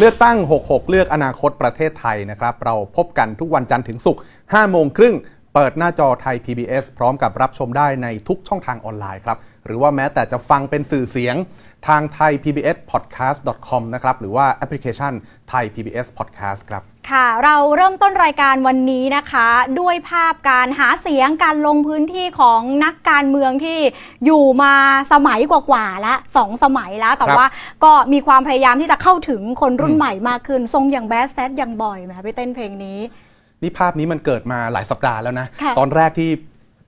เลือกตั้ง 66 เลือกอนาคตประเทศไทยนะครับ เราพบกันทุกวันจันทร์ถึงศุกร์5โมงครึ่ง เปิดหน้าจอไทย PBS พร้อมกับรับชมได้ในทุกช่องทางออนไลน์ครับ หรือว่าแม้แต่จะฟังเป็นสื่อเสียงทางไทย PBS podcast com นะครับ หรือว่าแอปพลิเคชันไทย PBS podcast ครับ ค่ะ เราเริ่มต้นรายการวันนี้นะคะ ด้วยภาพการหาเสียงการลงพื้นที่ของนักการเมืองที่อยู่มาสมัยกว่าๆแล้วสองสมัยแล้ว แต่ครับว่าก็มีความพยายามที่จะเข้าถึงคนรุ่นใหม่มากขึ้น ทรงอย่างแบดแซดอย่างบ่อยไหมคะพี่เต้นเพลงนี้ นี่ภาพนี้มันเกิดมาหลายสัปดาห์แล้วนะค่ะตอนแรกที่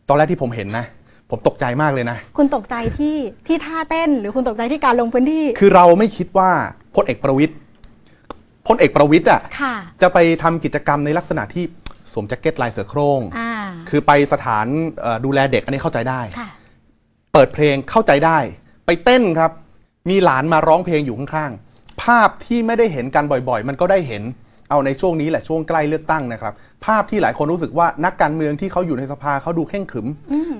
ตอนแรกที่ผมเห็นนะผมตกใจมากเลยนะ คุณตกใจที่ที่ท่าเต้นหรือคุณตกใจที่การลงพื้นที่ คือเราไม่คิดว่าพลเอกประวิตย พลเอกประวิตยอะค่ะ จะไปทำกิจกรรมในลักษณะที่สวมแจ็คเก็ตลายเสือโคร่ง อ่า คือไปสถานเอ่อดูแลเด็กอันนี้เข้าใจได้ ค่ะ เปิดเพลงเข้าใจได้ ไปเต้นครับ มีหลานมาร้องเพลงอยู่ข้างๆ ภาพที่ไม่ได้เห็นกันบ่อยๆ มันก็ได้เห็นเอาในช่วงนี้แหละช่วงใกล้เลือกตั้งนะครับ ภาพที่หลายคนรู้สึกว่านักการเมืองที่เขาอยู่ในสภาเขาดูเข่งขรึม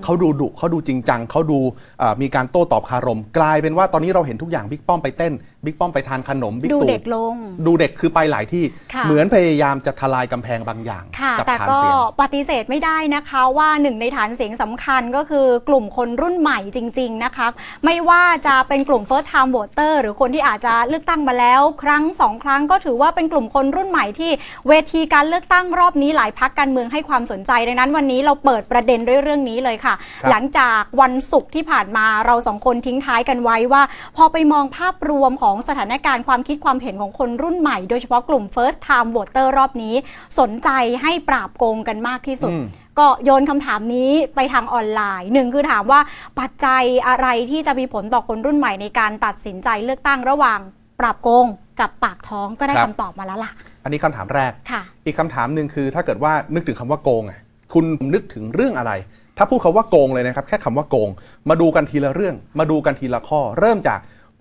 เขาดูดุเขาดูจริงจังเขาดูเอ่อมีการโต้ตอบคารม กลายเป็นว่าตอนนี้เราเห็นทุกอย่างบิ๊กป้อมไปเต้นบิ๊กป้อมไปทานขนมบิ๊กดูตู่เด็กลง ดูเด็กคือไปหลายที่ค่ะเหมือนพยายามจะทลายกำแพงบางอย่างค่ะกัแต่ฐานก็เสียงปฏิเสธไม่ได้นะคะว่าหนึ่งในฐานเสียงสำคัญก็คือกลุ่มคนรุ่นใหม่จริง ๆนะคะ ไม่ว่าจะเป็นกลุ่ม first time voter หรือคนที่อาจจะเลือกตั้งมาแล้ว ครั้งสองครั้งก็ถือว่าเป็นกลุ่มคนรุ่นใหม่ที่เวทีการเลือกตั้งรอบนี้หลายพักการเมืองให้ความสนใจ ดังนั้นวันนี้เราเปิดประเด็นด้วยเรื่องนี้เลยค่ะครับหลังจากวันศุกร์ที่ผ่านมาเราสองคนทิ้งท้ายกันไว้ว่า พอไปมองภาพรวมของสถานการณ์ความคิดความเห็นของคนรุ่นใหม่ โดยเฉพาะกลุ่ม first time voter รอบนี้ สนใจให้ปราบโกงกันมากที่สุดอืมก็โยนคำถามนี้ไปทางออนไลน์หนึ่งคือถามว่าปัจจัยอะไรที่จะมีผลต่อคนรุ่นใหม่ในการตัดสินใจเลือกตั้งระหว่างปราบโกง กับปากท้องก็ได้ครับคำตอบมาแล้วล่ะ อันนี้คำถามแรก ค่ะ อีกคำถามหนึ่งคือถ้าเกิดว่านึกถึงคำว่าโกงอะคุณนึกถึงเรื่องอะไร ถ้าพูดคำว่าโกงเลยนะครับ แค่คำว่าโกง มาดูกันทีละเรื่อง มาดูกันทีละข้อ เริ่มจาก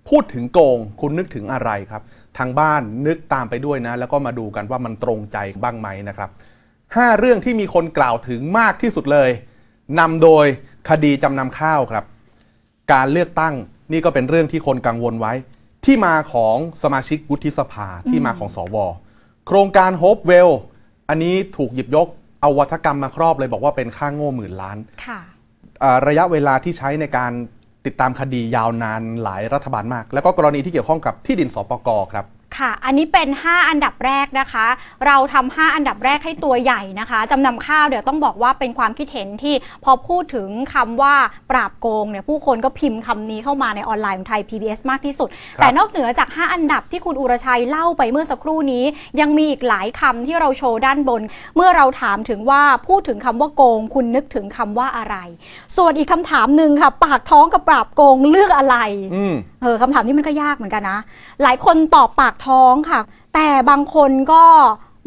พูดถึงโกง คุณนึกถึงอะไรครับ ทางบ้านนึกตามไปด้วยนะ แล้วก็มาดูกันว่ามันตรงใจบ้างไหมนะครับห้าเรื่องที่มีคนกล่าวถึงมากที่สุดเลยนำโดยคดีจำนำข้าวครับ การเลือกตั้งนี่ก็เป็นเรื่องที่คนกังวลไว้ ที่มาของสมาชิกวุฒิสภาที่มาของสว โครงการโฮปเวลอันนี้ถูกหยิบยกเอาวัฒกรรมมาครอบเลยบอกว่าเป็นค่าโง่หมื่นล้านค่ะอ่าระยะเวลาที่ใช้ในการติดตามคดียาวนานหลายรัฐบาลมาก แล้วก็กรณีที่เกี่ยวข้องกับที่ดินสปกครับ ค่ะ อันนี้เป็น 5 อันดับแรกนะคะ เราทำ5อันดับแรกให้ตัวใหญ่นะคะจำนำข้าวเดี๋ยวต้องบอกว่าเป็นความคิดเห็นที่พอพูดถึงคำว่าปราบโกงเนี่ยผู้คนก็พิมพ์คำนี้เข้ามาในออนไลน์ของไทย PBS มากที่สุดครับแต่นอกเหนือจาก 5 อันดับที่คุณอุรชัยเล่าไปเมื่อสักครู่นี้ ยังมีอีกหลายคำที่เราโชว์ด้านบน เมื่อเราถามถึงว่าพูดถึงคำว่าโกง คุณนึกถึงคำว่าอะไร ส่วนอีกคำถามหนึ่งค่ะ ปากท้องกับปราบโกงเลือกอะไรอืมเออคำถามนี้มันก็ยากเหมือนกันนะ หลายคนตอบปากท้องค่ะ แต่บางคนก็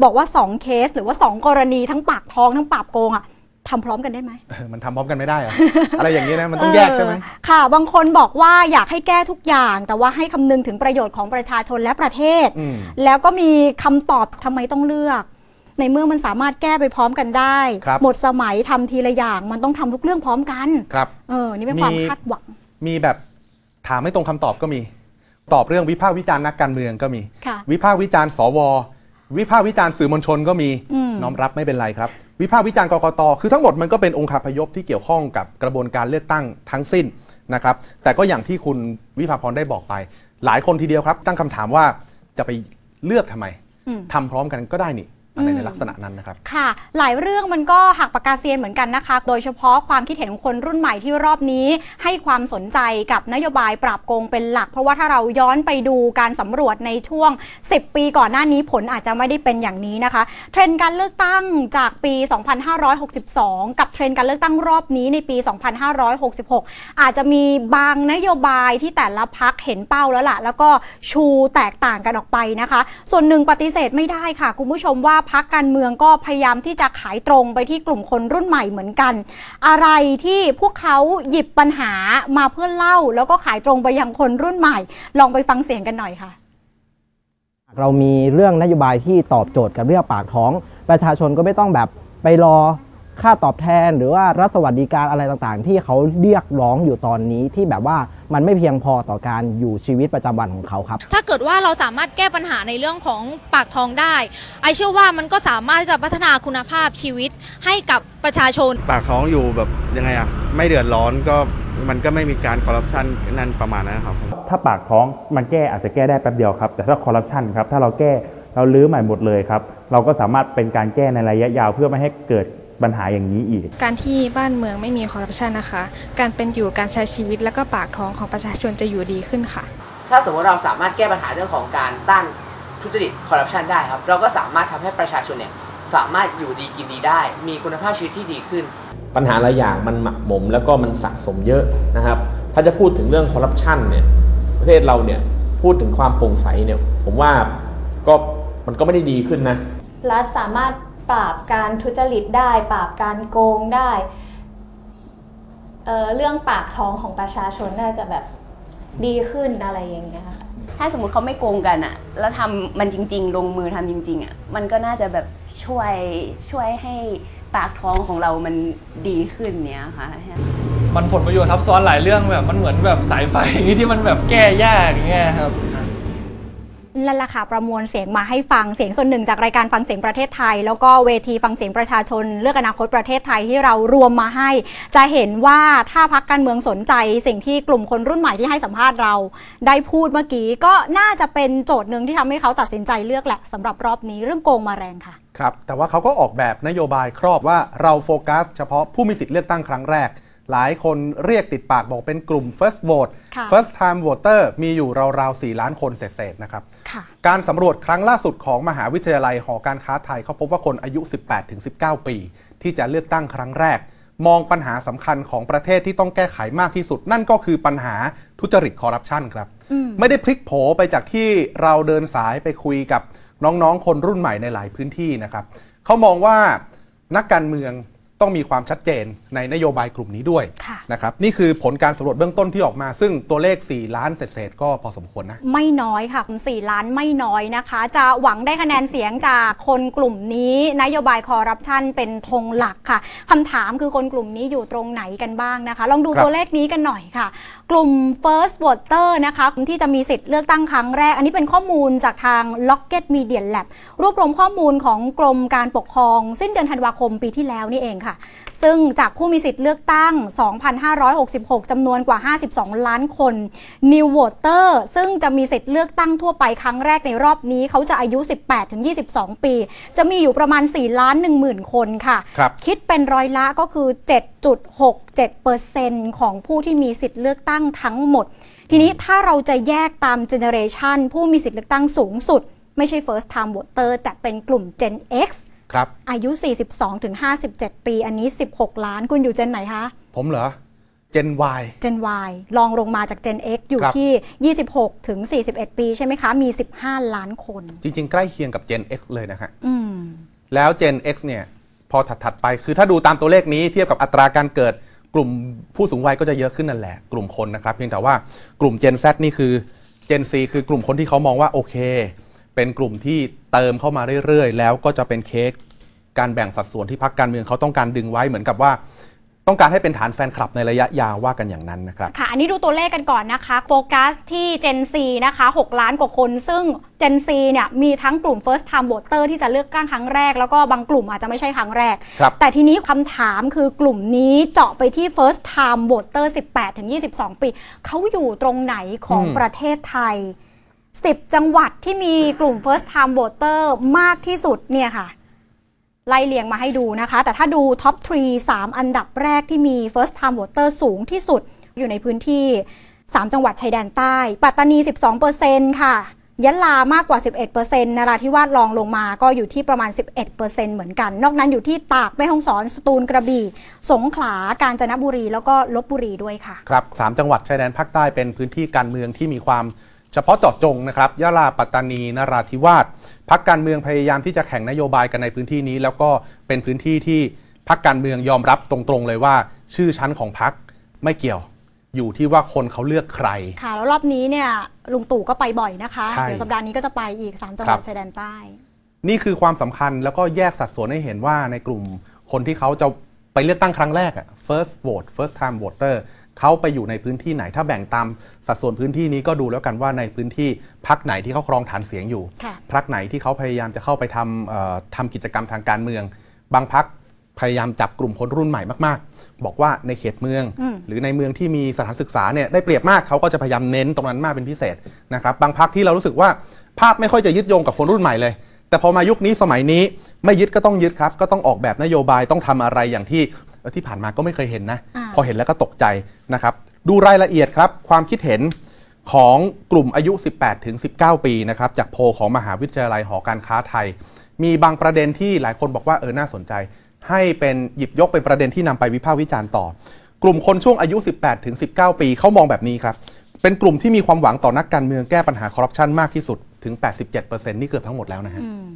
บอกว่า 2 เคส หรือว่า 2 กรณีทั้งปากท้องทั้งปราบโกงอะทำพร้อมกันได้ไหม มันทำพร้อมกันไม่ได้เหรออะไรอย่างนี้นะ มันต้องแยกใช่ไหมเออค่ะ บางคนบอกว่าอยากให้แก้ทุกอย่าง แต่ว่าให้คำนึงถึงประโยชน์ของประชาชนและประเทศอืมแล้วก็มีคำตอบทำไมต้องเลือก ในเมื่อมันสามารถแก้ไปพร้อมกันได้ครับหมดสมัยทำทีละอย่าง มันต้องทำทุกเรื่องพร้อมกัน ครับ เออ นี่เป็นความมีคาดหวัง มีแบบ ถามไม่ตรงคำตอบก็มี ตอบเรื่องวิพากษ์วิจารณ์นักการเมืองก็มีค่ะวิพากษ์วิจารณ์สว วิพากษ์วิจารณ์สื่อมวลชนก็มีอืมน้อมรับไม่เป็นไรครับ วิพากษ์วิจารณ์กกตคือทั้งหมดมันก็เป็นองค์คาพยพที่เกี่ยวข้องกับกระบวนการเลือกตั้งทั้งสิ้นนะครับแต่ก็อย่างที่คุณวิภาพรได้บอกไป หลายคนทีเดียวครับ ตั้งคำถามว่าจะไปเลือกทำไมอืมทำพร้อมกันก็ได้นี่ อะไรอืมในลักษณะนั้นนะครับ ค่ะ หลายเรื่องมันก็หักปากกาเซียนเหมือนกันนะคะ โดยเฉพาะความคิดเห็นของคนรุ่นใหม่ที่รอบนี้ ให้ความสนใจกับนโยบายปราบโกงเป็นหลัก เพราะว่าถ้าเราย้อนไปดูการสำรวจในช่วง 10 ปีก่อนหน้านี้ผลอาจจะไม่ได้เป็นอย่างนี้นะคะ เทรนด์การเลือกตั้งจากปี 2562 กับเทรนด์การเลือกตั้งรอบนี้ในปี 2566 อาจจะมีบางนโยบายที่แต่ละพักเห็นเป้าแล้วล่ะ แล้วก็ชูแตกต่างกันออกไปนะคะ ส่วนหนึ่งปฏิเสธไม่ได้ค่ะคุณผู้ชมว่าพักการเมืองก็พยายามที่จะขายตรงไปที่กลุ่มคนรุ่นใหม่เหมือนกัน อะไรที่พวกเขาหยิบปัญหามาเพื่อเล่า แล้วก็ขายตรงไปยังคนรุ่นใหม่ ลองไปฟังเสียงกันหน่อยค่ะ เรามีเรื่องนโยบายที่ตอบโจทย์กับเรื่องปากท้อง ประชาชนก็ไม่ต้องแบบไปรอ ค่าตอบแทนหรือว่ารัฐสวัสดิการอะไรต่างๆ ที่เขาเรียกร้องอยู่ตอนนี้ที่แบบว่ามันไม่เพียงพอต่อการอยู่ชีวิตประจำวันของเขาครับ ถ้าเกิดว่าเราสามารถแก้ปัญหาในเรื่องของปากท้องได้ ไอเชื่อว่ามันก็สามารถที่จะพัฒนาคุณภาพชีวิตให้กับประชาชน ปากท้องอยู่แบบยังไงอะไม่เดือดร้อนก็มันก็ไม่มีการคอร์รัปชันนั่นประมาณนั้นครับ ถ้าปากท้องมันแก้อาจจะแก้ได้แป๊บเดียวครับ แต่ถ้าคอร์รัปชันครับถ้าเราแก้เราลื้อใหม่หมดเลยครับ เราก็สามารถเป็นการแก้ในระยะยาวเพื่อไม่ให้เกิด ปัญหาอย่างนี้อีก การที่บ้านเมืองไม่มีคอร์รัปชันนะคะ การเป็นอยู่การใช้ชีวิตและก็ปากท้องของประชาชนจะอยู่ดีขึ้นค่ะ ถ้าสมมติเราสามารถแก้ปัญหาเรื่องของการต้านทุจริตคอร์รัปชันได้ครับ เราก็สามารถทำให้ประชาชนเนี่ยสามารถอยู่ดีกินดีได้ มีคุณภาพชีวิตที่ดีขึ้น ปัญหาหลายอย่างมันหมักหมมแล้วก็มันสะสมเยอะนะครับ ถ้าจะพูดถึงเรื่องคอร์รัปชันเนี่ยประเทศเราเนี่ยพูดถึงความโปร่งใสเนี่ยผมว่าก็มันก็ไม่ได้ดีขึ้นนะรัฐสามารถ ปราบการทุจริตได้ ปราบการโกงได้เอ่อเรื่องปากท้องของประชาชนน่าจะแบบดีขึ้นอะไรอย่างเงี้ยค่ะถ้าสมมติเขาไม่โกงกันอะแล้วทำมันจริง ๆ ลงมือทำจริง ๆอะมันก็น่าจะแบบช่วยช่วยให้ปากท้องของเรามันดีขึ้นเนี้ยค่ะมันผลประโยชน์ทับซ้อนหลายเรื่องแบบมันเหมือนแบบสายไฟที่มันแบบแก้ยากอย่างเงี้ยครับ นั่นแหละค่ะประมวลเสียงมาให้ฟังเสียงส่วนหนึ่งจากรายการฟังเสียงประเทศไทย แล้วก็เวทีฟังเสียงประชาชน เลือกอนาคตประเทศไทยที่เรารวมมาให้ จะเห็นว่าถ้าพักการเมืองสนใจ สิ่งที่กลุ่มคนรุ่นใหม่ที่ให้สัมภาษณ์เรา ได้พูดเมื่อกี้ก็น่าจะเป็นโจทย์หนึ่งที่ทำให้เขาตัดสินใจเลือกแหละสำหรับรอบนี้เรื่องโกงมาแรงค่ะครับแต่ว่าเขาก็ออกแบบนโยบายครอบว่าเราโฟกัส เฉพาะผู้มีสิทธิ์เลือกตั้งครั้งแรก หลายคนเรียกติดปากบอกเป็นกลุ่ม first vote ค่ะ first time voter มีอยู่ราวๆ 4 ล้านคนเศษๆนะครับ ค่ะ การสำรวจครั้งล่าสุดของมหาวิทยาลัยหอการค้าไทยเขาพบว่าคนอายุ 18-19 ปี ที่จะเลือกตั้งครั้งแรก มองปัญหาสำคัญของประเทศที่ต้องแก้ไขมากที่สุด นั่นก็คือปัญหาทุจริตคอร์รัปชันครับ ไม่ได้พลิกโผไปจากที่เราเดินสายไปคุยกับน้องๆ คนรุ่นใหม่ในหลายพื้นที่นะครับเขามองว่านักการเมือง ต้องมีความชัดเจนในนโยบายกลุ่มนี้ด้วยค่ะ นะครับนี่คือผลการสำรวจเบื้องต้นที่ออกมา ซึ่งตัวเลข 4 ล้านเศษๆก็พอสมควรนะ ไม่น้อยค่ะคุณ4ล้านไม่น้อยนะคะ จะหวังได้คะแนนเสียงจากคนกลุ่มนี้นโยบายคอร์รัปชันเป็นธงหลักค่ะคำถามคือคนกลุ่มนี้อยู่ตรงไหนกันบ้างนะคะ ลองดูครับ ตัวเลขนี้กันหน่อยค่ะ กลุ่ม first voter นะคะที่จะมีสิทธิ์เลือกตั้งครั้งแรก อันนี้เป็นข้อมูลจากทาง Locket Media Lab รวบรวมข้อมูลของกรมการปกครอง สิ้นเดือนธันวาคมปีที่แล้วนี่เองค่ะซึ่งจากผู้มีสิทธิ์เลือกตั้ง 2,566 จำนวนกว่า 52 ล้านคน New Voter ซึ่งจะมีสิทธิ์เลือกตั้งทั่วไปครั้งแรกในรอบนี้ เขาจะอายุ 18-22 ปี จะมีอยู่ประมาณ 4 ล้าน 1 0,000 คนค่ะครับคิดเป็นร้อยละก็คือ 7.67%ของผู้ที่มีสิทธิ์เลือกตั้งทั้งหมด ทีนี้ถ้าเราจะแยกตามเจเนอเรชันผู้มีสิทธิ์เลือกตั้งสูงสุด ไม่ใช่ first time voter แต่เป็นกลุ่ม Gen X ครับ อายุ 42-57 ปี อันนี้ 16 ล้าน คุณอยู่เจนไหนคะ ผมเหรอ Gen Y Gen Y ลองลงมาจาก Gen X อยู่ครับ ที่ 26ถึง41 ปีใช่ไหมคะ มี 15 ล้านคน จริง ๆ ใกล้เคียงกับ Gen X เลยนะฮะ อืม แล้ว Gen X เนี่ยพอถัด ๆ ไปคือถ้าดูตามตัวเลขนี้เทียบกับอัตราการเกิดกลุ่มผู้สูงวัยก็จะเยอะขึ้นนั่นแหละ กลุ่มคนนะครับ เพียงแต่ว่ากลุ่ม Gen Z นี่คือ Gen C คือกลุ่มคนที่เขามองว่าโอเค เป็นกลุ่มที่เติมเข้ามาเรื่อยๆ แล้วก็จะเป็นเค้กการแบ่งสัดส่วนที่พรรคการเมืองเขาต้องการดึงไว้เหมือนกับว่า ต้องการให้เป็นฐานแฟนคลับในระยะยาวว่ากันอย่างนั้นนะครับ ค่ะ อันนี้ดูตัวเลขกันก่อนนะคะ โฟกัสที่ Gen C นะคะ 6 ล้านกว่าคน ซึ่ง Gen C เนี่ยมีทั้งกลุ่ม first time voter ที่จะเลือกตั้งครั้งแรก แล้วก็บางกลุ่มอาจจะไม่ใช่ครั้งแรกครับแต่ทีนี้คำถามคือกลุ่มนี้เจาะไปที่ first time voter 18ถึง22 ปี เขาอยู่ตรงไหนของประเทศไทย 10 จังหวัดที่มีกลุ่ม first time voter มากที่สุดเนี่ยค่ะ ไล่เลียงมาให้ดูนะคะ แต่ถ้าดูท็อป3 3 อันดับแรกที่มี first time voter สูงที่สุดอยู่ในพื้นที่ 3 จังหวัดชายแดนใต้ ปัตตานี 12%ค่ะยะลามากกว่า 11%นราธิวาสรองลงมาก็อยู่ที่ประมาณ 11%เหมือนกัน นอกนั้นอยู่ที่ตากแม่ฮ่องสอนสตูลกระบี่ สงขลากาญจนบุรีแล้วก็ลบบุรีด้วยค่ะ ครับสามจังหวัดชายแดนภาคใต้เป็นพื้นที่การเมืองที่มีความ เฉพาะเจาะจงนะครับยะลาปัตตานีนราธิวาสพักการเมืองพยายามที่จะแข่งนโยบายกันในพื้นที่นี้ แล้วก็เป็นพื้นที่ที่พักการเมืองยอมรับตรงๆเลยว่า ชื่อชั้นของพักไม่เกี่ยวอยู่ที่ว่าคนเขาเลือกใคร ค่ะ แล้วรอบนี้เนี่ยลุงตู่ก็ไปบ่อยนะคะใช่เดี๋ยวสัปดาห์นี้ก็จะไปอีก 3 จังหวัดครับชายแดนใต้ นี่คือความสำคัญแล้วก็แยกสัดส่วนให้เห็นว่าในกลุ่มคนที่เขาจะไปเลือกตั้งครั้งแรกอะ first vote first time voter เขาไปอยู่ในพื้นที่ไหน ถ้าแบ่งตามสัดส่วนพื้นที่นี้ก็ดูแล้วกันว่าในพื้นที่พักไหนที่เขาครองฐานเสียงอยู่ค่ะพักไหนที่เขาพยายามจะเข้าไปทำเอ่อทำกิจกรรมทางการเมือง บางพักพยายามจับกลุ่มคนรุ่นใหม่มากๆ บอกว่าในเขตเมืองอืมหรือในเมืองที่มีสถานศึกษาเนี่ยได้เปรียบมากเขาก็จะพยายามเน้นตรงนั้นมากเป็นพิเศษนะครับบางพักที่เรารู้สึกว่าภาพไม่ค่อยจะยึดโยงกับคนรุ่นใหม่เลย แต่พอมายุคนี้สมัยนี้ไม่ยึดก็ต้องยึดครับ ก็ต้องออกแบบนโยบายต้องทำอะไรอย่างที่ เอ่อที่ผ่านมาก็ไม่เคยเห็นนะอ่าพอเห็นแล้วก็ตกใจนะครับ ดูรายละเอียดครับ ความคิดเห็นของกลุ่มอายุ 18 ถึง 19 ปีนะครับ จากโพลของมหาวิทยาลัยหอการค้าไทย มีบางประเด็นที่หลายคนบอกว่าเออน่าสนใจ ให้เป็นหยิบยกเป็นประเด็นที่นำไปวิพากษ์วิจารณ์ต่อ กลุ่มคนช่วงอายุ 18 ถึง 19 ปีเขามองแบบนี้ครับ เป็นกลุ่มที่มีความหวังต่อนักการเมืองแก้ปัญหาคอร์รัปชันมากที่สุดถึง 87%นี่เกือบทั้งหมดแล้วนะฮะอืม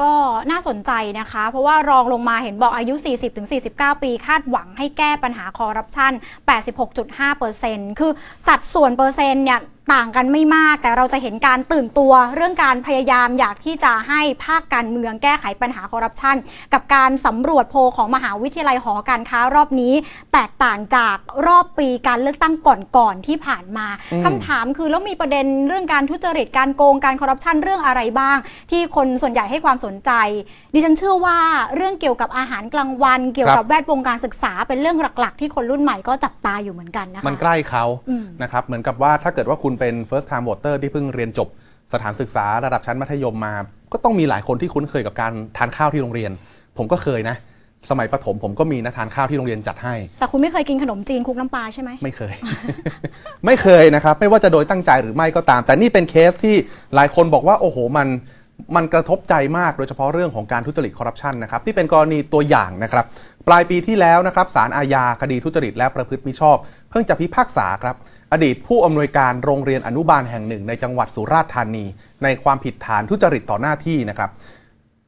ก็น่าสนใจนะคะ เพราะว่ารองลงมาเห็นบอกอายุ 40-49 ปีคาดหวังให้แก้ปัญหาคอร์รัปชัน86.5%คือสัดส่วนเปอร์เซ็นต์เนี่ย ต่างกันไม่มาก แต่เราจะเห็นการตื่นตัวเรื่องการพยายามอยากที่จะให้ภาคการเมืองแก้ไขปัญหาคอร์รัปชันกับการสำรวจโพลของมหาวิทยาลัยหอการค้ารอบนี้ แตกต่างจากรอบปีการเลือกตั้งก่อนๆที่ผ่านมาอืมคำถามคือแล้วมีประเด็นเรื่องการทุจริตการโกงการคอร์รัปชันเรื่องอะไรบ้าง ที่คนส่วนใหญ่ให้ความสนใจ ดิฉันเชื่อว่าเรื่องเกี่ยวกับอาหารกลางวัน เกี่ยวกับแวดวงการศึกษาเป็นเรื่องหลัก ๆ ที่คนรุ่นใหม่ก็จับตาอยู่เหมือนกันนะคะมันใกล้เขาอืมนะครับเหมือนกับว่าถ้าเกิดว่าคุณเป็น first time voter ที่เพิ่งเรียนจบสถานศึกษาระดับชั้นมัธยมมา ก็ต้องมีหลายคนที่คุ้นเคยกับการทานข้าวที่โรงเรียน ผมก็เคยนะ สมัยประถมผมก็มีนะทานข้าวที่โรงเรียนจัดให้ แต่คุณไม่เคยกินขนมจีนคลุกน้ำปลาใช่ไหมไม่เคย ไม่เคยนะครับ ไม่ว่าจะโดยตั้งใจหรือไม่ก็ตาม แต่นี่เป็นเคสที่หลายคนบอกว่าโอ้โหมันมันกระทบใจมากโดยเฉพาะเรื่องของการทุจริตคอร์รัปชันนะครับที่เป็นกรณีตัวอย่างนะครับ ปลายปีที่แล้วนะครับศาลอาญาคดีทุจริตและประพฤติมิชอบ เพิ่งจะพิพากษาครับ อดีตผู้อำนวยการโรงเรียนอนุบาลแห่งหนึ่ง ในจังหวัดสุราษฎร์ธานี ในความผิดฐานทุจริตต่อหน้าที่นะครับ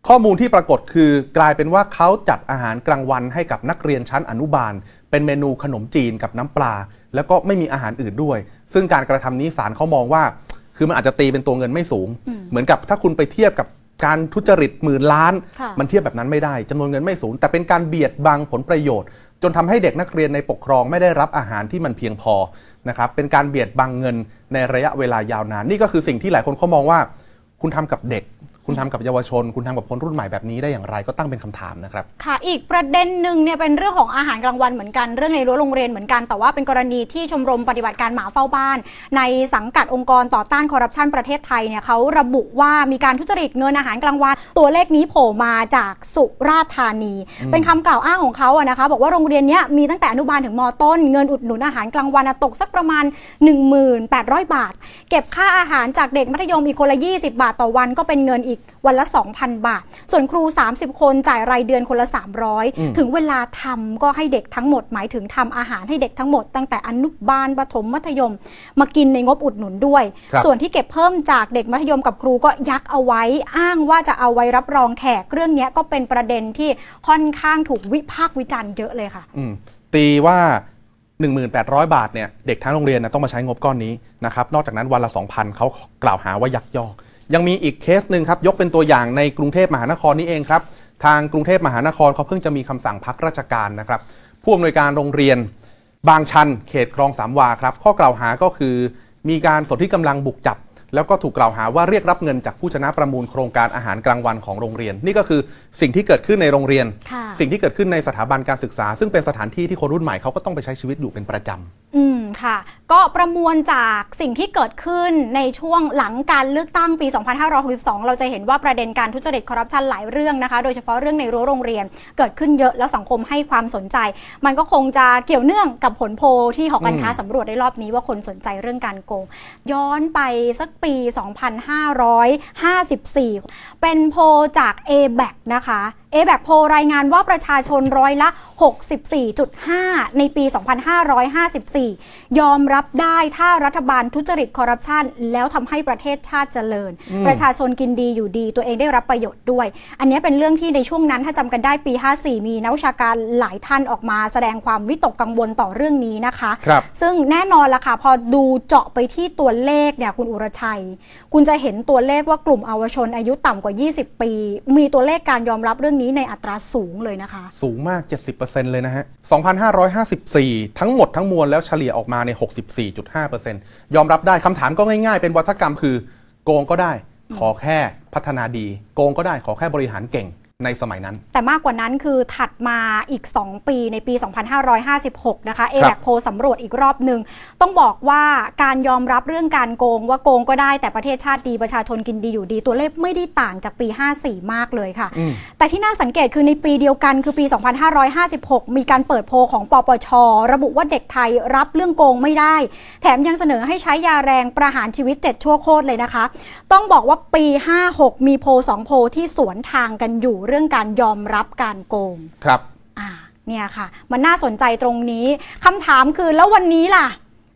ข้อมูลที่ปรากฏคือกลายเป็นว่าเขาจัดอาหารกลางวันให้กับนักเรียนชั้นอนุบาล เป็นเมนูขนมจีนกับน้ำปลา แล้วก็ไม่มีอาหารอื่นด้วย ซึ่งการกระทำนี้ศาลเขามองว่า คือมันอาจจะตีเป็นตัวเงินไม่สูงอืมเหมือนกับถ้าคุณไปเทียบกับการทุจริตหมื่นล้านค่ะมันเทียบแบบนั้นไม่ได้จำนวนเงินไม่สูง แต่เป็นการเบียดบังผลประโยชน์ จนทำให้เด็กนักเรียนในปกครองไม่ได้รับอาหารที่มันเพียงพอนะครับเป็นการเบียดบังเงินในระยะเวลายาวนาน นี่ก็คือสิ่งที่หลายคนเขามองว่า คุณทำกับเด็ก คุณทำกับเยาวชน คุณทำกับคนรุ่นใหม่แบบนี้ได้อย่างไรก็ตั้งเป็นคำถามนะครับ ค่ะ อีกประเด็นหนึ่งเนี่ยเป็นเรื่องของอาหารกลางวันเหมือนกัน เรื่องในรั้วโรงเรียนเหมือนกันแต่ว่าเป็นกรณีที่ชมรมปฏิบัติการหมาเฝ้าบ้าน ในสังกัดองค์กรต่อต้านคอร์รัปชันประเทศไทยเนี่ยเขาระบุว่ามีการทุจริตเงินอาหารกลางวัน ตัวเลขนี้โผล่มาจากสุราษฎร์ธานีอืมเป็นคำกล่าวอ้างของเขาอะนะคะ บอกว่าโรงเรียนเนี้ยมีตั้งแต่อนุบาลถึงมต้น เงินอุดหนุนอาหารกลางวันอะตกสักประมาณ 1,800 บาท เก็บค่าอาหารจากเด็กมัธยมอีกคนละ 20 บาทต่อวันก็เป็นเงินอีกวันละ 2,000 บาท ส่วนครู 30 คนจ่ายรายเดือนคนละอืม300 ถึงเวลาทำก็ให้เด็กทั้งหมด หมายถึงทำอาหารให้เด็กทั้งหมด ตั้งแต่อนุบาลประถมมัธยม มากินในงบอุดหนุนด้วยครับส่วนที่เก็บเพิ่มจากเด็กมัธยมกับครูก็ยักเอาไว้อ้างว่าจะเอาไว้รับรองแขกเรื่องเนี้ยก็เป็นประเด็นที่ค่อนข้างถูกวิพากษ์วิจารณ์เยอะเลยค่ะอืมตีว่า 1,800 บาทเนี่ยเด็กทั้งโรงเรียนนะต้องมาใช้งบก้อนนี้นะครับนอกจากนั้นวันละ 2,000เขากล่าวหาว่ายักยอก ยังมีอีกเคสหนึ่งครับ ยกเป็นตัวอย่างในกรุงเทพมหานครนี่เองครับ ทางกรุงเทพมหานครเขาเพิ่งจะมีคำสั่งพักราชการนะครับ ผู้อำนวยการโรงเรียน บางชัน เขตคลองสามวาครับ ข้อกล่าวหาก็คือ มีการสนที่กำลังบุกจับ แล้วก็ถูกกล่าวหาว่าเรียกรับเงินจากผู้ชนะประมูลโครงการอาหารกลางวันของโรงเรียน นี่ก็คือสิ่งที่เกิดขึ้นในโรงเรียนค่ะสิ่งที่เกิดขึ้นในสถาบันการศึกษา ซึ่งเป็นสถานที่ที่คนรุ่นใหม่เขาก็ต้องไปใช้ชีวิตอยู่เป็นประจำอืมค่ะ ก็ประมวลจากสิ่งที่เกิดขึ้นในช่วงหลังการเลือกตั้งปี 2562 เราจะเห็นว่าประเด็นการทุจริตคอร์รัปชันหลายเรื่องนะคะ โดยเฉพาะเรื่องในรั้วโรงเรียนเกิดขึ้นเยอะแล้วสังคมให้ความสนใจ มันก็คงจะเกี่ยวเนื่องกับผลโพลที่หอการค้าอืมสำรวจในรอบนี้ว่าคนสนใจเรื่องการโกง ย้อนไปสักปี 2554 เป็นโพจาก a b a c นะคะ a b a c โพลรายงานว่าประชาชนร้อยละ 64.5 ในปี 2554 ยอมรับได้ถ้ารัฐบาลทุจริตคอร์รัปชันแล้วทำให้ประเทศชาติเจริญอืมประชาชนกินดีอยู่ดี ตัวเองได้รับประโยชน์ด้วย อันนี้เป็นเรื่องที่ในช่วงนั้นถ้าจำกันได้ปี 54 มีนักวิชาการหลายท่านออกมาแสดงความวิตกกังวลต่อเรื่องนี้นะคะครับซึ่งแน่นอนละค่ะพอดูเจาะไปที่ตัวเลขเนี่ยคุณอุรชัย คุณจะเห็นตัวเลขว่ากลุ่มเยาวชนอายุต่ำกว่า 20 ปี มีตัวเลขการยอมรับเรื่องนี้ในอัตราสูงเลยนะคะ สูงมาก 70%เลยนะฮะ 2,554 ทั้งหมดทั้งมวลแล้วเฉลี่ยออกมาใน 64.5%ยอมรับได้คำถามก็ง่ายๆ เป็นวัฒกรรมคือ โกงก็ได้ขอแค่พัฒนาดี โกงก็ได้ขอแค่บริหารเก่ง ในสมัยนั้น แต่มากกว่านั้นคือถัดมาอีก 2 ปีในปี 2556 นะคะเอครัแลบโพสำรวจอีกรอบหนึ่ง ต้องบอกว่าการยอมรับเรื่องการโกงว่าโกงก็ได้แต่ประเทศชาติดีประชาชนกินดีอยู่ดี ตัวเลขไม่ได้ต่างจากปี 54 มากเลยค่ะอืมแต่ที่น่าสังเกตคือในปีเดียวกันคือปี 2556 มีการเปิดโพลของปปช ระบุว่าเด็กไทยรับเรื่องโกงไม่ได้ แถมยังเสนอให้ใช้ยาแรงประหารชีวิต 7 ชั่วโคตรเลยนะคะ ต้องบอกว่าปี 56 มีโพลสองโพลที่สวนทางกันอยู่เรื่องการยอมรับการโกงครับอ่าเนี่ยค่ะ มันน่าสนใจตรงนี้คำถามคือแล้ววันนี้ล่ะ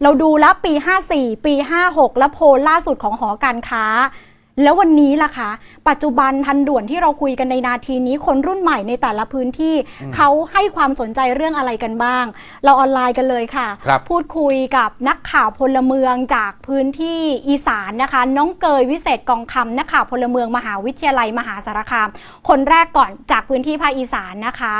เราดูแล้วปี 54 ปี 56 แล้วโพลล่าสุดของหอการค้า แล้ววันนี้ล่ะคะปัจจุบันทันด่วนที่เราคุยกันในนาทีนี้ คนรุ่นใหม่ในแต่ละพื้นที่อืมเขาให้ความสนใจเรื่องอะไรกันบ้าง เราออนไลน์กันเลยค่ะครับพูดคุยกับนักข่าวพลเมืองจากพื้นที่อีสานนะคะ น้องเกยวิเศษกองคำนักข่าวพลเมืองมหาวิทยาลัยมหาสารคาม คนแรกก่อนจากพื้นที่ภาคอีสานนะคะ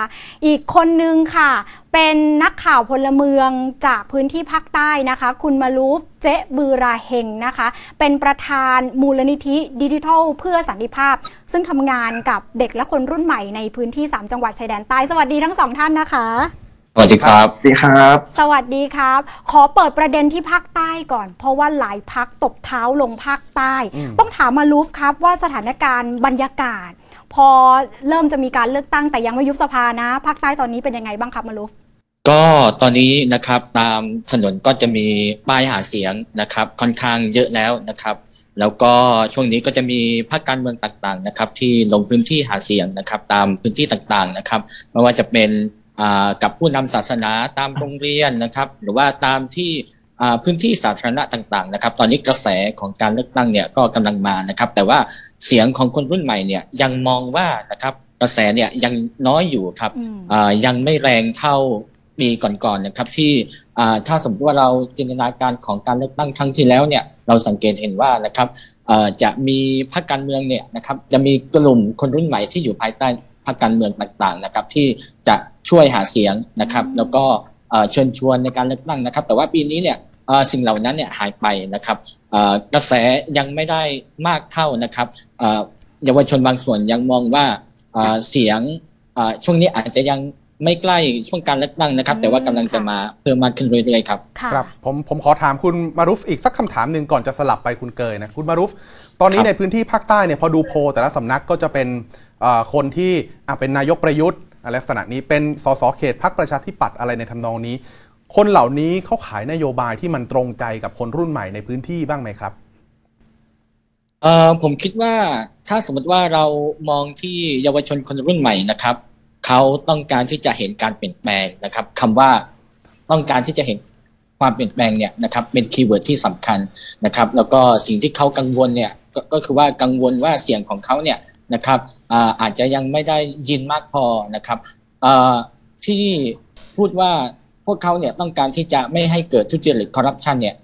อีกคนนึงค่ะ เป็นนักข่าวพลเมืองจากพื้นที่ภาคใต้นะคะ คุณมาลูฟ เจ๊บือราเฮงนะคะ เป็นประธานมูลนิธิดิจิทัล เพื่อสันติภาพ ซึ่งทำงานกับเด็กและคนรุ่นใหม่ในพื้นที่ 3 จังหวัดชายแดนใต้สวัสดีทั้งสองท่านนะคะ สวัสดีครับ สวัสดีครับ สวัสดีครับ ขอเปิดประเด็นที่ภาคใต้ก่อน เพราะว่าหลายพักตบเท้าลงภาคใต้อืมต้องถามมาลูฟครับว่าสถานการณ์บรรยากาศ พอเริ่มจะมีการเลือกตั้งแต่ยังไม่ยุบสภานะภาคใต้ตอนนี้เป็นยังไงบ้างครับมาลูฟ ก็ตอนนี้นะครับตามถนนก็จะมีป้ายหาเสียงนะครับค่อนข้างเยอะแล้วนะครับ แล้วก็ช่วงนี้ก็จะมีพรรคการเมืองต่างๆนะครับ ที่ลงพื้นที่หาเสียงนะครับ ตามพื้นที่ต่างๆนะครับไม่ว่าจะเป็นอ่ากับผู้นำศาสนาตามโรงเรียนนะครับ หรือว่าตามที่อ่าพื้นที่สาธารณะต่างๆนะครับ ตอนนี้กระแสของการเลือกตั้งเนี่ยก็กำลังมานะครับ แต่ว่าเสียงของคนรุ่นใหม่เนี่ยยังมองว่านะครับกระแสเนี่ยยังน้อยอยู่ครับอ่ายังไม่แรงเท่า ปีก่อนๆนะครับที่ถ้าสมมติว่าเราจินตนาการของการเลือกตั้งครั้งที่แล้วเนี่ยเราสังเกตเห็นว่านะครับจะมีพรรคการเมืองเนี่ยนะครับจะมีกลุ่มคนรุ่นใหม่ที่อยู่ภายใต้พรรคการเมืองต่างๆนะครับที่จะช่วยหาเสียงนะครับแล้วก็เชิญชวนในการเลือกตั้งนะครับ แต่ว่าปีนี้เนี่ยสิ่งเหล่านั้นเนี่ยหายไปนะครับกระแสยังไม่ได้มากเท่านะครับเยาวชนบางส่วนยังมองว่าเสียงช่วงนี้อาจจะยัง ไม่ใกล้ช่วงการเลือกตั้งนะครับ แต่ว่ากำลังจะมาเพิ่มมากขึ้นเรื่อยๆครับครับผมผมขอถามคุณมารุฟอีกสักคำถามหนึ่งก่อนจะสลับไปคุณเกยนะคุณมารุฟตอนนี้ครับในพื้นที่ภาคใต้เนี่ยพอดูโพลแต่ละสำนักก็จะเป็นเอ่อคนที่อะเป็นนายกประยุทธ์อะไรลักษณะนี้เป็นสสเขตพรรคประชาธิปัตย์อะไรในทำนองนี้ คนเหล่านี้เขาขายนโยบายที่มันตรงใจกับคนรุ่นใหม่ในพื้นที่บ้างไหมครับเอ่อผมคิดว่าถ้าสมมติว่าเรามองที่เยาวชนคนรุ่นใหม่นะครับ เขาต้องการที่จะเห็นการเปลี่ยนแปลงนะครับคำว่าต้องการที่จะเห็นความเปลี่ยนแปลงเนี่ยนะครับเป็น keyword ที่สำคัญนะครับ แล้วก็สิ่งที่เขากังวลเนี่ยก็ก็คือว่ากังวลว่าเสียงของเขาเนี่ยนะครับอาอาจจะยังไม่ได้ยินมากพอนะครับที่พูดว่าพวกเขาเนี่ยต้องการที่จะไม่ให้เกิดทุจริตคอร์รัปชันเนี่ย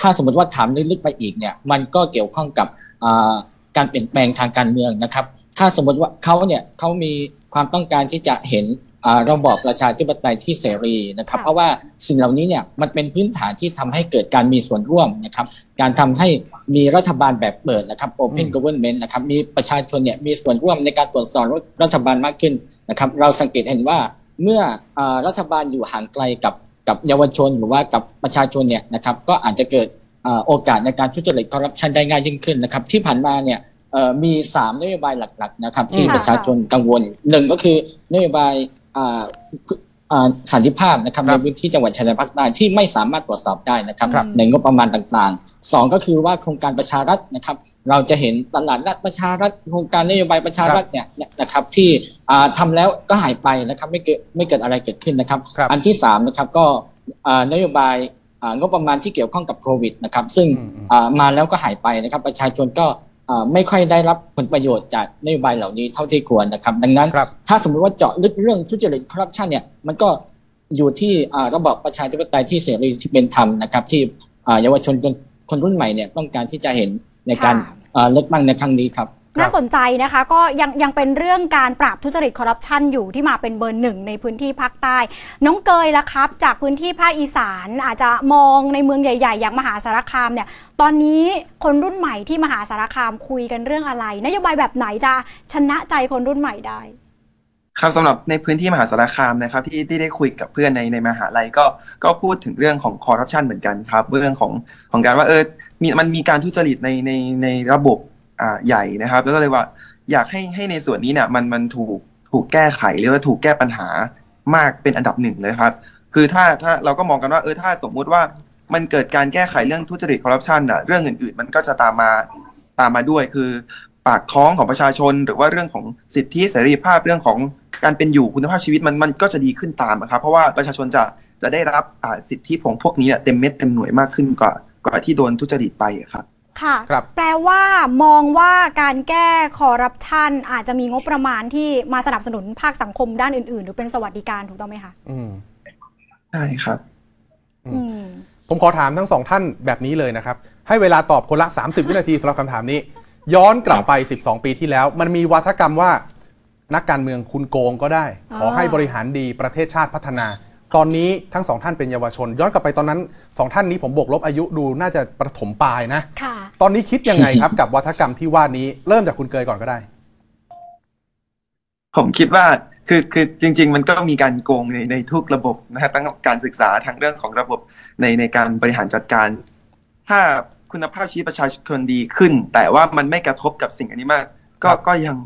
ถ้าสมมติว่าถามลึกๆไปอีกเนี่ยมันก็เกี่ยวข้องกับการเปลี่ยนแปลงทางการเมืองนะครับ ถ้าสมมติว่าเขาเนี่ยเขามี ความต้องการที่จะเห็นอ่าระบอบประชาธิปไตยที่เสรีนะครับ เพราะว่าสิ่งเหล่านี้เนี่ยมันเป็นพื้นฐานที่ทำให้เกิดการมีส่วนร่วมนะครับการทำให้มีรัฐบาลแบบเปิดนะครับ Open Government นะครับมีประชาชนเนี่ยมีส่วนร่วมในการตรวจสอบรัฐบาลมากขึ้นนะครับ เราสังเกตเห็นว่าเมื่ออารัฐบาลอยู่ห่างไกลกับกับเยาวชนหรือว่ากับประชาชนเนี่ยนะครับก็อาจจะเกิดเอ่อโอกาสในการทุจริตคอร์รัปชันได้ง่ายยิ่งขึ้นนะครับ ที่ผ่านมาเนี่ยเอ่อ มี 3 นโยบายหลักๆนะครับที่ค่ะประชาชนกังวลหนึ่งก็คือนโยบายอ่าอ่าสันติภาพนะครับในพื้นที่จังหวัดชายแดนภาคใต้ที่ไม่สามารถตรวจสอบได้นะครับครับในงบประมาณต่างๆสองก็คือว่าโครงการประชารัฐนะครับเราจะเห็นตลาดนัดประชารัฐโครงการนโยบายประชารัฐเนี่ยนะครับที่อ่าทำแล้วก็หายไปนะครับไม่เกิดไม่เกิดอะไรเกิดขึ้นนะครับ อันที่สามนะครับก็อ่านโยบายอ่างบประมาณที่เกี่ยวข้องกับโควิดนะครับซึ่งอ่ามาแล้วก็หายไปนะครับประชาชนก็อ่า ไม่ค่อยได้รับผลประโยชน์จากนโยบายเหล่านี้เท่าที่ควรนะครับ ดังนั้น ถ้าสมมติว่าเจาะลึกเรื่องทุจริตคอร์รัปชันเนี่ยมันก็อยู่ที่อ่าระบอบประชาธิปไตยที่เสรีที่เป็นธรรมนะครับ ที่อ่าเยาวชนคนคนรุ่นใหม่เนี่ยต้องการที่จะเห็นในการอ่าเลือกตั้งในครั้งนี้ครับ น่าสนใจนะคะ ก็ยังยังเป็นเรื่องการปราบทุจริตคอร์รัปชันอยู่ที่มาเป็นเบอร์หนึ่งในพื้นที่ภาคใต้ น้องเกยละครับ จากพื้นที่ภาคอีสานอาจจะมองในเมืองใหญ่ ๆ อย่างมหาสารคามเนี่ยตอนนี้คนรุ่นใหม่ที่มหาสารคามคุยกันเรื่องอะไรนโยบายแบบไหนจะชนะใจคนรุ่นใหม่ได้ ครับสำหรับในพื้นที่มหาสารคามนะครับ ที่ที่ได้คุยกับเพื่อนในในมหาลัยก็ก็พูดถึงเรื่องของคอร์รัปชันเหมือนกันครับ เรื่องของของการว่าเออมีมันมีการทุจริตในในในระบบอ่า ใหญ่นะครับ แล้วก็เลยว่าอยากให้ให้ในส่วนนี้เนี่ยมันมันถูกถูกแก้ไขหรือว่าถูกแก้ปัญหามากเป็นอันดับหนึ่งเลยครับ คือถ้าถ้าเราก็มองกันว่าเออถ้าสมมุติว่ามันเกิดการแก้ไขเรื่องทุจริตคอร์รัปชันอะเรื่องอื่นๆ มันก็จะตามมาตามมาด้วยคือปากท้องของประชาชน หรือว่าเรื่องของสิทธิเสรีภาพเรื่องของการเป็นอยู่คุณภาพชีวิตมันมันก็จะดีขึ้นตามครับ เพราะว่าประชาชนจะจะได้รับอ่าสิทธิของพวกนี้เนี่ยเต็มเม็ดเต็มหน่วยมากขึ้นกว่ากว่าที่โดนทุจริตไปอะครับ ค่ะครับ แปลว่ามองว่าการแก้คอร์รัปชันอาจจะมีงบประมาณที่มาสนับสนุนภาคสังคมด้านอื่น ๆ หรือเป็นสวัสดิการถูกต้องไหมคะอืมใช่ครับ อืมผมขอถามทั้งสองท่านแบบนี้เลยนะครับ ให้เวลาตอบคนละ 30 วินาทีสำหรับคำถามนี้ ย้อนกลับไป 12 ปีที่แล้ว มันมีวัฒกรรมว่า นักการเมืองคุณโกงก็ได้ ขอให้บริหารดีประเทศชาติพัฒนา ตอนนี้ทั้งสองท่านเป็นเยาวชน ย้อนกลับไปตอนนั้นสองท่านนี้ผมบวกลบอายุดูน่าจะประถมปลายนะ ค่ะ ตอนนี้คิดยังไงครับ กับวัฒกรรมที่ว่านี้เริ่มจากคุณเกยก่อนก็ได้ ผมคิดว่าคือคือจริง ๆ มันก็มีการโกงในในทุกระบบนะฮะทั้งการศึกษาทั้งเรื่องของระบบในในการบริหารจัดการ ถ้าคุณภาพชีวิตประชาชนดีขึ้น แต่ว่ามันไม่กระทบกับสิ่งอันนี้มาก ก็ก็ยัง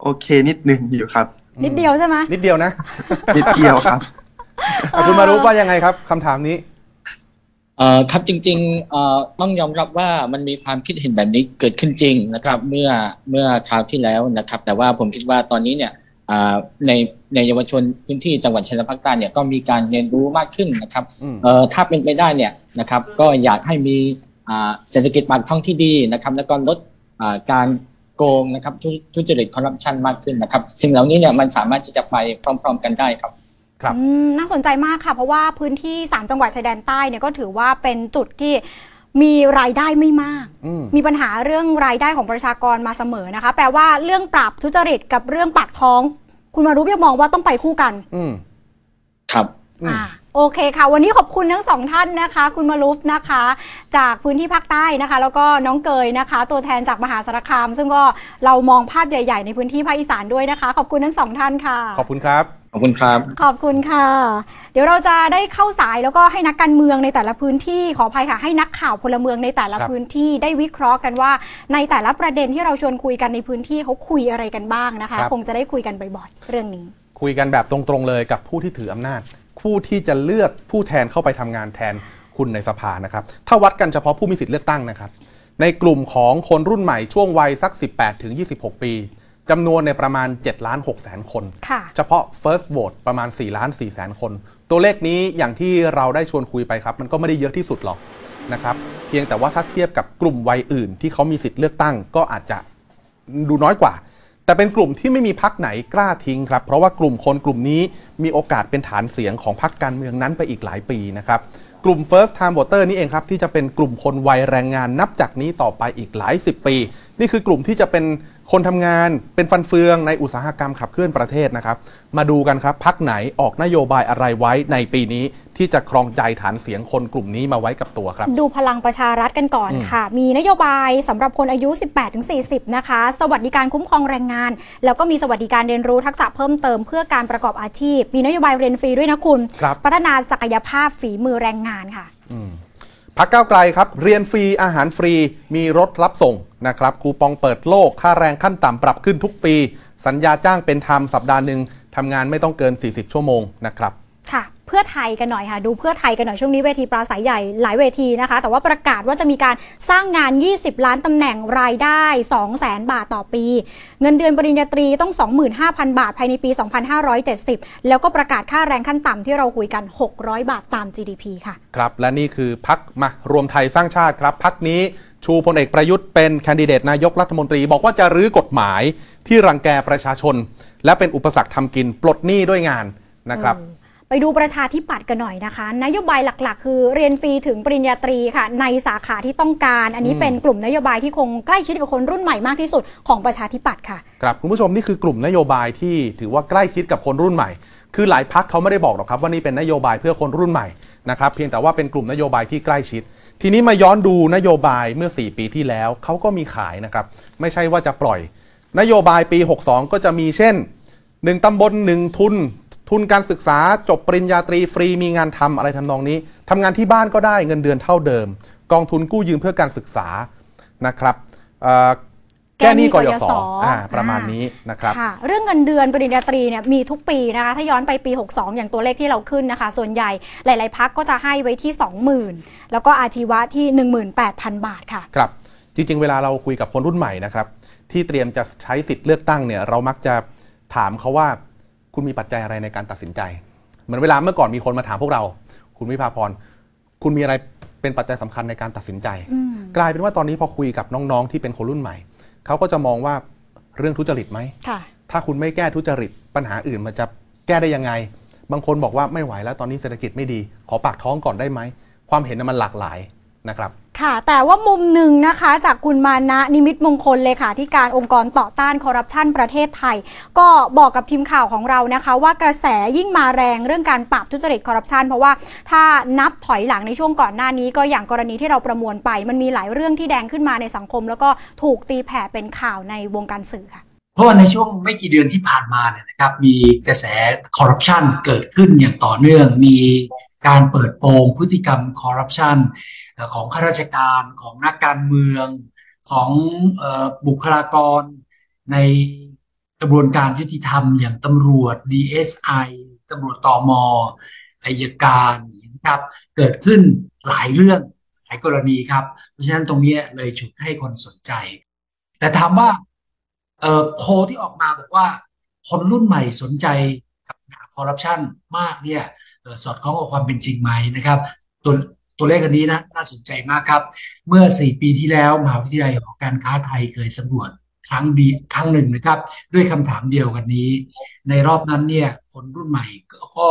โอเคนิดหนึ่งอยู่ครับ นิดเดียวใช่ไหมนิดเดียวนะ นิดเดียวครับ อะคุณมารู้ว่ายังไงครับคำถามนี้ เอ่อครับจริงๆเอ่อต้องยอมรับว่ามันมีความคิดเห็นแบบนี้เกิดขึ้นจริงนะครับเมื่อเมื่อคราวที่แล้วนะครับ แต่ว่าผมคิดว่าตอนนี้เนี่ยอ่าในในเยาวชนพื้นที่จังหวัดชายแดนภาคใต้เนี่ยก็มีการเรียนรู้มากขึ้นนะครับอืม เอ่อถ้าเป็นไปได้เนี่ยนะครับ ก็อยากให้มีอ่าเศรษฐกิจปากท้องที่ดีนะครับ แล้วก็ลดอ่าการโกงนะครับทุทุจริตคอร์รัปชันมากขึ้นนะครับ สิ่งเหล่านี้เนี่ยมันสามารถที่จะไปพร้อม ๆ กันได้ครับครับอืม น่าสนใจมากค่ะ เพราะว่าพื้นที่ 3 จังหวัดชายแดนใต้เนี่ยก็ถือว่าเป็นจุดที่มีรายได้ไม่มากอืมมีปัญหาเรื่องรายได้ของประชากรมาเสมอนะคะ แปลว่าเรื่องปราบทุจริตกับเรื่องปากท้อง คุณมารู้ยังมองว่าต้องไปคู่กันอืมครับอืมอ่าโอเคค่ะ วันนี้ขอบคุณทั้งสองท่านนะคะ คุณมารุฟนะคะ จากพื้นที่ภาคใต้นะคะ แล้วก็น้องเกยนะคะ ตัวแทนจากมหาสารคาม ซึ่งก็เรามองภาพใหญ่ ๆ ในพื้นที่ภาคอีสานด้วยนะคะ ขอบคุณทั้งสองท่านค่ะ ขอบคุณครับ ขอบคุณครับ ขอบคุณค่ะ เดี๋ยวเราจะได้เข้าสายแล้วก็ให้นักการเมืองในแต่ละพื้นที่ขออภัยค่ะ ให้นักข่าวพลเมืองในแต่ละครับพื้นที่ได้วิเคราะห์กันว่า ในแต่ละประเด็นที่เราชวนคุยกันในพื้นที่เขาคุยอะไรกันบ้างนะคะ คงจะได้คุยกันบ่อยๆเรื่องนี้ คุยกันแบบตรงๆเลยกับผู้ที่ถืออำนาจ ผู้ที่จะเลือกผู้แทนเข้าไปทำงานแทนคุณในสภานะครับ ถ้าวัดกันเฉพาะผู้มีสิทธิ์เลือกตั้งนะครับ ในกลุ่มของคนรุ่นใหม่ช่วงวัยสัก 18ถึง26 ปี จำนวนในยประมาณ7ล้าน6แสนคนค่ะเฉพาะ first vote ประมาณ4ล้าน4แสนคน ตัวเลขนี้อย่างที่เราได้ชวนคุยไปครับ มันก็ไม่ได้เยอะที่สุดหรอกนะครับ เพียงแต่ว่าถ้าเทียบกับกลุ่มวัยอื่น ที่เขามีสิทธิ์เลือกตั้งก็อาจจะดูน้อยกว่า แต่เป็นกลุ่มที่ไม่มีพักไหนกล้าทิ้งครับ เพราะว่ากลุ่มคนกลุ่มนี้มีโอกาสเป็นฐานเสียงของพรรคการเมืองนั้นไปอีกหลายปีนะครับกลุ่ม first time voter นี่เองครับ ที่จะเป็นกลุ่มคนวัยแรงงานนับจากนี้ต่อไปอีกหลายสิบปี นี่คือกลุ่มที่จะเป็น คนทำงานเป็นฟันเฟืองในอุตสาหกรรมขับเคลื่อนประเทศนะครับ มาดูกันครับพักไหนออกนโยบายอะไรไว้ในปีนี้ ที่จะครองใจฐานเสียงคนกลุ่มนี้มาไว้กับตัวครับ ดูพลังประชารัฐกันก่อนอืมค่ะ มีนโยบายสำหรับคนอายุ 18-40 นะคะ สวัสดิการคุ้มครองแรงงาน แล้วก็มีสวัสดิการเรียนรู้ทักษะเพิ่มเติมเพื่อการประกอบอาชีพ มีนโยบายเรียนฟรีด้วยนะคุณครับพัฒนาศักยภาพฝีมือแรงงานค่ะ พักเก้าไกลครับเรียนฟรีอาหารฟรีมีรถรับส่งนะครับคูปองเปิดโลก ค่าแรงขั้นต่ำปรับขึ้นทุกปี สัญญาจ้างเป็นธรรมสัปดาห์หนึ่งทำงานไม่ต้องเกิน 40 ชั่วโมงนะครับ ค่ะ เพื่อไทยกันหน่อยค่ะดูเพื่อไทยกันหน่อยช่วงนี้เวทีปราศัยใหญ่หลายเวทีนะคะ แต่ว่าประกาศว่าจะมีการสร้างงาน 20 ล้านตำแหน่งรายได้ 2 0 0แสนบาทต่อปี เงินเดือนปริญญาตรีต้อง 25,000 บาทภายในปี 2570 แล้วก็ประกาศค่าแรงขั้นต่ำที่เราคุยกัน 600 บาทตาม GDP ค่ะครับและนี่คือพักมารวมไทยสร้างชาติครับพักนี้ชูพลเอกประยุทธ์เป็นแคนดิเดตนายกรัฐมนตรีบอกว่าจะรื้อกฎหมายที่รังแกประชาชน และเป็นอุปสรรคทำกินปลดหนี้ด้วยงานนะครับ ไปดูประชาธิปัตย์กันหน่อยนะคะ นโยบายหลักๆ คือเรียนฟรีถึงปริญญาตรีค่ะ ในสาขาที่ต้องการ อันนี้เป็นกลุ่มนโยบายที่คงใกล้ชิดกับคนรุ่นใหม่มากที่สุดของประชาธิปัตย์ค่ะครับคุณผู้ชมนี่คือกลุ่มนโยบายที่ถือว่าใกล้ชิดกับคนรุ่นใหม่ คือหลายพรรคเขาไม่ได้บอกหรอกครับว่านี่เป็นนโยบายเพื่อคนรุ่นใหม่นะครับเพียงแต่ว่าเป็นกลุ่มนโยบายที่ใกล้ชิด ทีนี้มาย้อนดูนโยบายเมื่อ 4 ปีที่แล้วเขาก็มีขายนะครับไม่ใช่ว่าจะปล่อย นโยบายปี 62 ก็จะมีเช่น 1ตำบล1ทุน ทุนการศึกษาจบปริญญาตรีฟรีมีงานทำอะไรทำนองนี้ทำงานที่บ้านก็ได้เงินเดือนเท่าเดิม กองทุนกู้ยืมเพื่อการศึกษานะครับเอ่อแก้หนี้กยศอ่าประมาณนี้นะครับค่ะเรื่องเงินเดือนปริญญาตรีเนี่ยมีทุกปีนะคะ ถ้าย้อนไปปี 62 อย่างตัวเลขที่เราขึ้นนะคะ ส่วนใหญ่หลาย ๆ พักก็จะให้ไว้ที่ 20,000 แล้วก็อาชีวะที่ 18,000 บาทค่ะ ครับ จริง ๆ เวลาเราคุยกับคนรุ่นใหม่นะครับ ที่เตรียมจะใช้สิทธิ์เลือกตั้งเนี่ยเรามักจะถามเขาว่า คุณมีปัจจัยอะไรในการตัดสินใจ เหมือนเวลาเมื่อก่อนมีคนมาถามพวกเรา คุณวิภาพรคุณมีอะไรเป็นปัจจัยสำคัญในการตัดสินใจอืมกลายเป็นว่าตอนนี้พอคุยกับน้องๆที่เป็นคนรุ่นใหม่เขาก็จะมองว่าเรื่องทุจริตไหมค่ะถ้าคุณไม่แก้ทุจริตปัญหาอื่นมันจะแก้ได้ยังไง บางคนบอกว่าไม่ไหวแล้วตอนนี้เศรษฐกิจไม่ดี ขอปากท้องก่อนได้ไหมความเห็นน่ะมันหลากหลาย นะครับ ค่ะ แต่ว่ามุมหนึ่งนะคะจากคุณมานะนิมิตมงคลเลยค่ะที่การองค์กรต่อต้านคอร์รัปชันประเทศไทย ก็บอกกับทีมข่าวของเรานะคะ ว่ากระแสยิ่งมาแรงเรื่องการปราบทุจริตคอร์รัปชันเพราะว่าถ้านับถอยหลังในช่วงก่อนหน้านี้ก็อย่างกรณีที่เราประมวลไป มันมีหลายเรื่องที่แดงขึ้นมาในสังคม แล้วก็ถูกตีแผ่เป็นข่าวในวงการสื่อค่ะเพราะว่าในช่วงไม่กี่เดือนที่ผ่านมาเนี่ยนะครับ มีกระแสคอร์รัปชันเกิดขึ้นอย่างต่อเนื่อง มีการเปิดโปงพฤติกรรมคอร์รัปชันเอ่อ ของข้าราชการของนักการเมืองของบุคลากรในกระบวนการยุติธรรม อย่างตำรวจ DSI ตำรวจตอมอายการนะครับเกิดขึ้นหลายเรื่องหลายกรณีครับ เพราะฉะนั้นตรงนี้เลยฉุดให้คนสนใจ แต่ถามว่าโพลที่ออกมาบอกว่าคนรุ่นใหม่สนใจกับปัญหาคอร์รัปชันมากเนี่ยสอดคล้องกับความเป็นจริงไหมนะครับ ตัว ตัวเลขอันนี้นะน่าสนใจมากครับ เมื่อ 4 ปีที่แล้วมหาวิทยาลัยหอการค้าไทยเคยสำรวจครั้งดีครั้งหนึ่งนะครับ ด้วยคำถามเดียวกันนี้ ในรอบนั้นเนี่ยคนรุ่นใหม่ก็ก็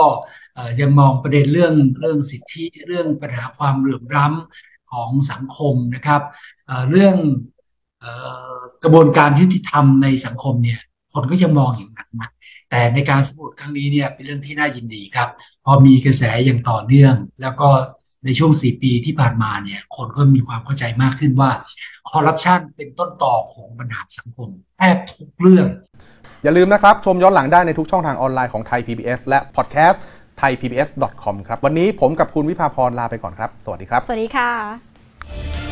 เอ่อยังมองประเด็นเรื่องเรื่องสิทธิเรื่องปัญหาความเหลื่อมล้ำของสังคมนะครับเเรื่องออกระบวนการยุติธรรมในสังคมเนี่ยคนก็ยังมองอย่างนั้นนะแต่ในการสำรวจครั้งนี้เนี่ยเป็นเรื่องที่น่ายินดีครับ พอมีกระแสอย่างต่อเนื่อง แล้วก็ ในช่วง 4 ปีที่ผ่านมาเนี่ยคนก็มีความเข้าใจมากขึ้นว่าคอร์รัปชันเป็นต้นต่อของปัญหาสังคมแทบทุกเรื่อง อย่าลืมนะครับ ชมย้อนหลังได้ในทุกช่องทางออนไลน์ของไทย PBS และพอดแคสต์ thaipbs.com ครับ วันนี้ผมกับคุณวิภาพรลาไปก่อนครับ สวัสดีครับ สวัสดีค่ะ